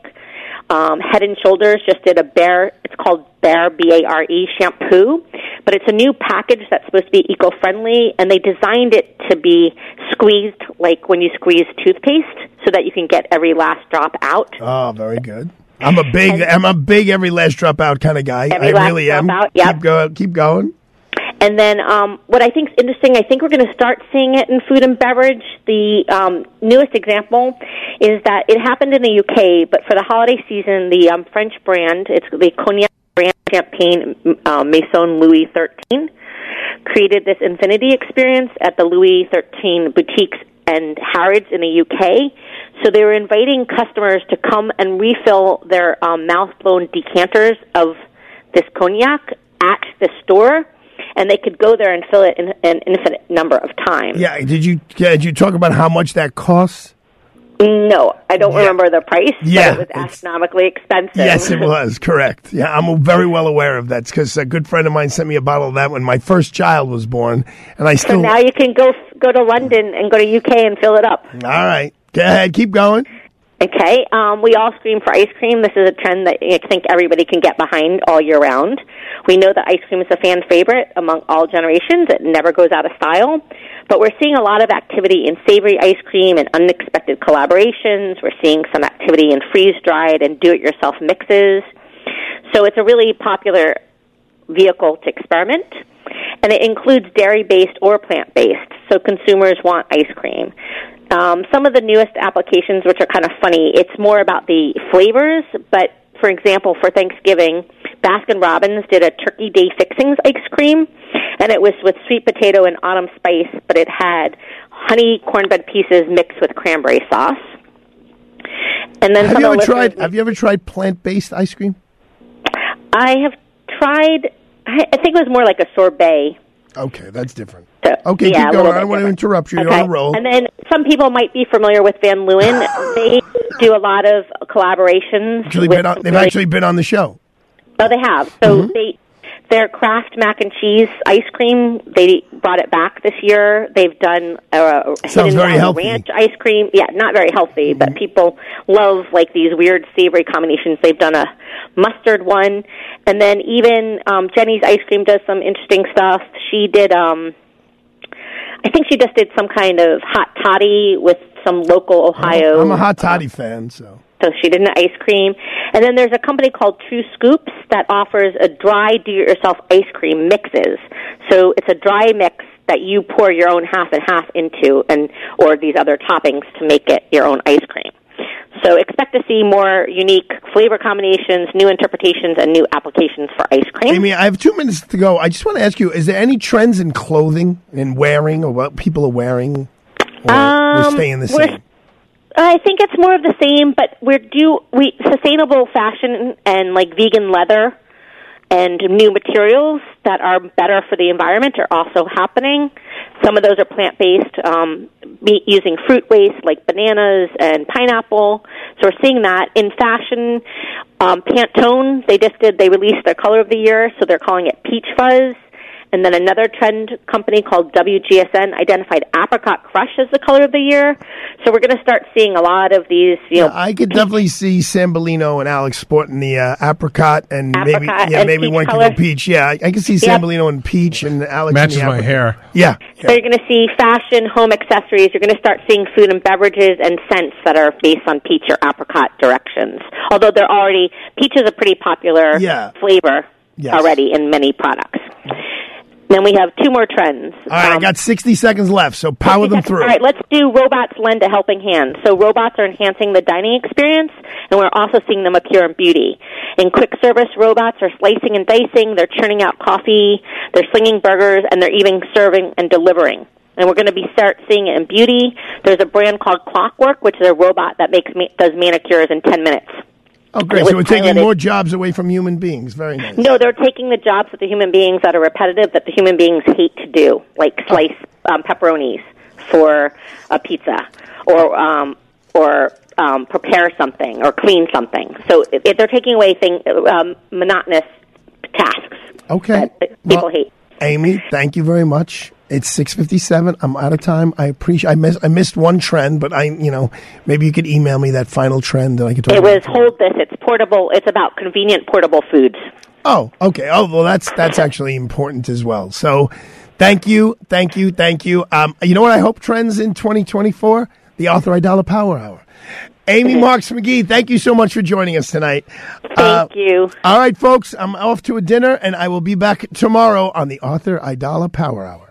Um, Head and Shoulders just did a Bare. It's called Bare B A R E shampoo, but it's a new package that's supposed to be eco-friendly, and they designed it to be squeezed like when you squeeze toothpaste, so that you can get every last drop out. Oh, very good. I'm a big, I'm a big every last drop out kind of guy. Every I last really am. out, yep. Keep going. Keep going. And then um, what I think is interesting, I think we're going to start seeing it in food and beverage. The um, newest example is that it happened in the UK, but for the holiday season, the um, French brand, it's the Cognac brand campaign, uh, Maison Louis XIII, created this infinity experience at the Louis XIII boutiques and Harrods in the UK. So they were inviting customers to come and refill their um, mouth-blown decanters of this cognac at the store, and they could go there and fill it in an infinite number of times. Yeah. Did you yeah, did you talk about how much that costs? No, I don't remember the price, Yeah, but it was astronomically expensive. Yes, it was correct. Yeah, I'm very well aware of that because a good friend of mine sent me a bottle of that when my first child was born, and I still. So now you can go go to London and go to UK and fill it up. All right, go ahead, keep going. Okay, um, we all scream for ice cream. This is a trend that I think everybody can get behind all year round. We know that ice cream is a fan favorite among all generations. It never goes out of style. But we're seeing a lot of activity in savory ice cream and unexpected collaborations. We're seeing some activity in freeze dried and do it yourself mixes. So it's a really popular vehicle to experiment. And it includes dairy based or plant based. So consumers want ice cream. Um, some of the newest applications, which are kind of funny, it's more about the flavors. But for example, for Thanksgiving, Baskin Robbins did a Turkey Day Fixings ice cream, and it was with sweet potato and autumn spice, but it had honey cornbread pieces mixed with cranberry sauce. And then Have you ever tried? Have you ever tried plant based ice cream? I have tried. I I think it was more like a sorbet. Okay, that's different. So, Okay, yeah, keep going. I don't want to interrupt you. You're Okay. on a roll. And then some people might be familiar with Van Leeuwen. they do a lot of collaborations. Actually with on, they've really- actually been on the show. Oh, they have. So Mm-hmm. they their Kraft mac and cheese ice cream. They brought it back this year. They've done uh, Sounds Hidden very healthy. ranch ice cream. Yeah, not very healthy, Mm-hmm. but people love like these weird savory combinations. They've done a mustard one, and then even um, Jeni's ice cream does some interesting stuff. She did. um I think she just did some kind of hot toddy with some local Ohio. I'm a hot toddy fan, so. So she did an ice cream. And then there's a company called True Scoops that offers a dry do-it-yourself ice cream mixes. So it's a dry mix that you pour your own half and half into and or these other toppings to make it your own ice cream. So expect to see more unique flavor combinations, new interpretations, and new applications for ice cream. Amy, I have two minutes to go. I just want to ask you: Is there any trends in clothing and wearing, or what people are wearing? Or we're Um, staying the same. I think it's more of the same, but we're do we sustainable fashion and like vegan leather and new materials that are better for the environment are also happening. Some of those are plant based, um, using fruit waste like bananas and pineapple. So we're seeing that in fashion. Um, Pantone, they just did they released their color of the year, so they're calling it peach fuzz. And then another trend company called WGSN identified apricot crush as the color of the year. So we're going to start seeing a lot of these, you know, I could definitely see Sam Bellino and Alex sporting the uh, apricot and maybe yeah and maybe peach one could color. go peach. Yeah, I, I can see Sam Yep. Bellino and peach and Alex Matches in the my apricot. hair. Yeah, So you're going to see fashion, home accessories. You're going to start seeing food and beverages and scents that are based on peach or apricot directions. Although they're already peach is a pretty popular Yeah. flavor Yes. already in many products. Then we have two more trends. All right, I um, got 60 seconds left, so power them through. All right, let's do robots lend a helping hand. So robots are enhancing the dining experience, and we're also seeing them appear in beauty. In quick service, robots are slicing and dicing, they're churning out coffee, they're slinging burgers, and they're even serving and delivering. And we're going to be start seeing it in beauty. There's a brand called Clockwork, which is a robot that makes ma- does manicures in 10 minutes. Oh, great! So we're taking more jobs away from human beings. Very nice. No, they're taking the jobs of the human beings that are repetitive that the human beings hate to do, like slice um, pepperonis for a pizza, or um, or um, prepare something, or clean something. So it, it, they're taking away thing um, monotonous tasks Okay. that people Well, hate. Amy, thank you very much. It's six fifty seven. I'm out of time. I appreciate. I missed. I missed one trend, but I, you know, maybe you could email me that final trend, that I could talk. It about was hold this. It's portable. It's about convenient portable foods. Oh, okay. Oh, well, that's that's actually important as well. So, thank you, thank you, thank you. Um, you know what I hope trends in 2024? The Arthur Aidala Power Hour. Amy Marks McGee, thank you so much for joining us tonight. Thank you. All right, folks, I'm off to a dinner, and I will be back tomorrow on the Arthur Aidala Power Hour.